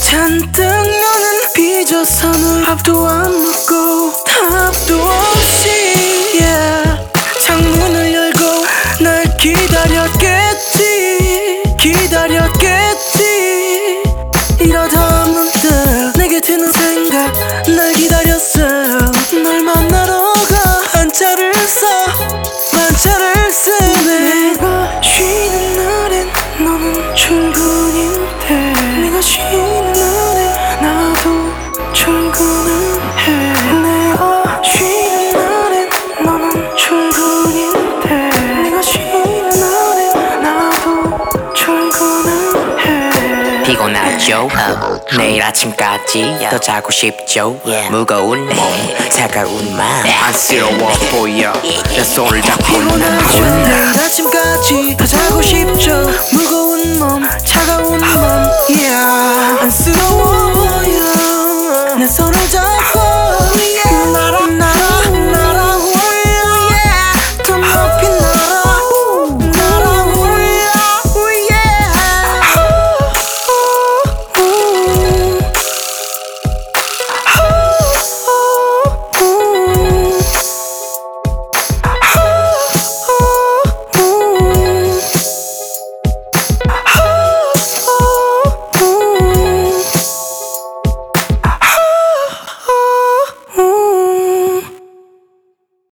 잔뜩 너는 삐져서는 밥도 안 먹고 답도 없이 yeah. 창문을 열고 날 기다렸겠지 기다렸겠지 이러다 문득 내게 드는 생각 날 기다렸어 피곤하죠 내일 아침까지 더 자고 싶죠? 무거운 몸 차가운 마음. 안쓰러워 보여. 내 손을 잡고 피곤하죠 난 내일 아침까지 더 자고 싶죠? 무거운 몸 차가운 몸 yeah. 안쓰러워 보여. 내 손을 잡고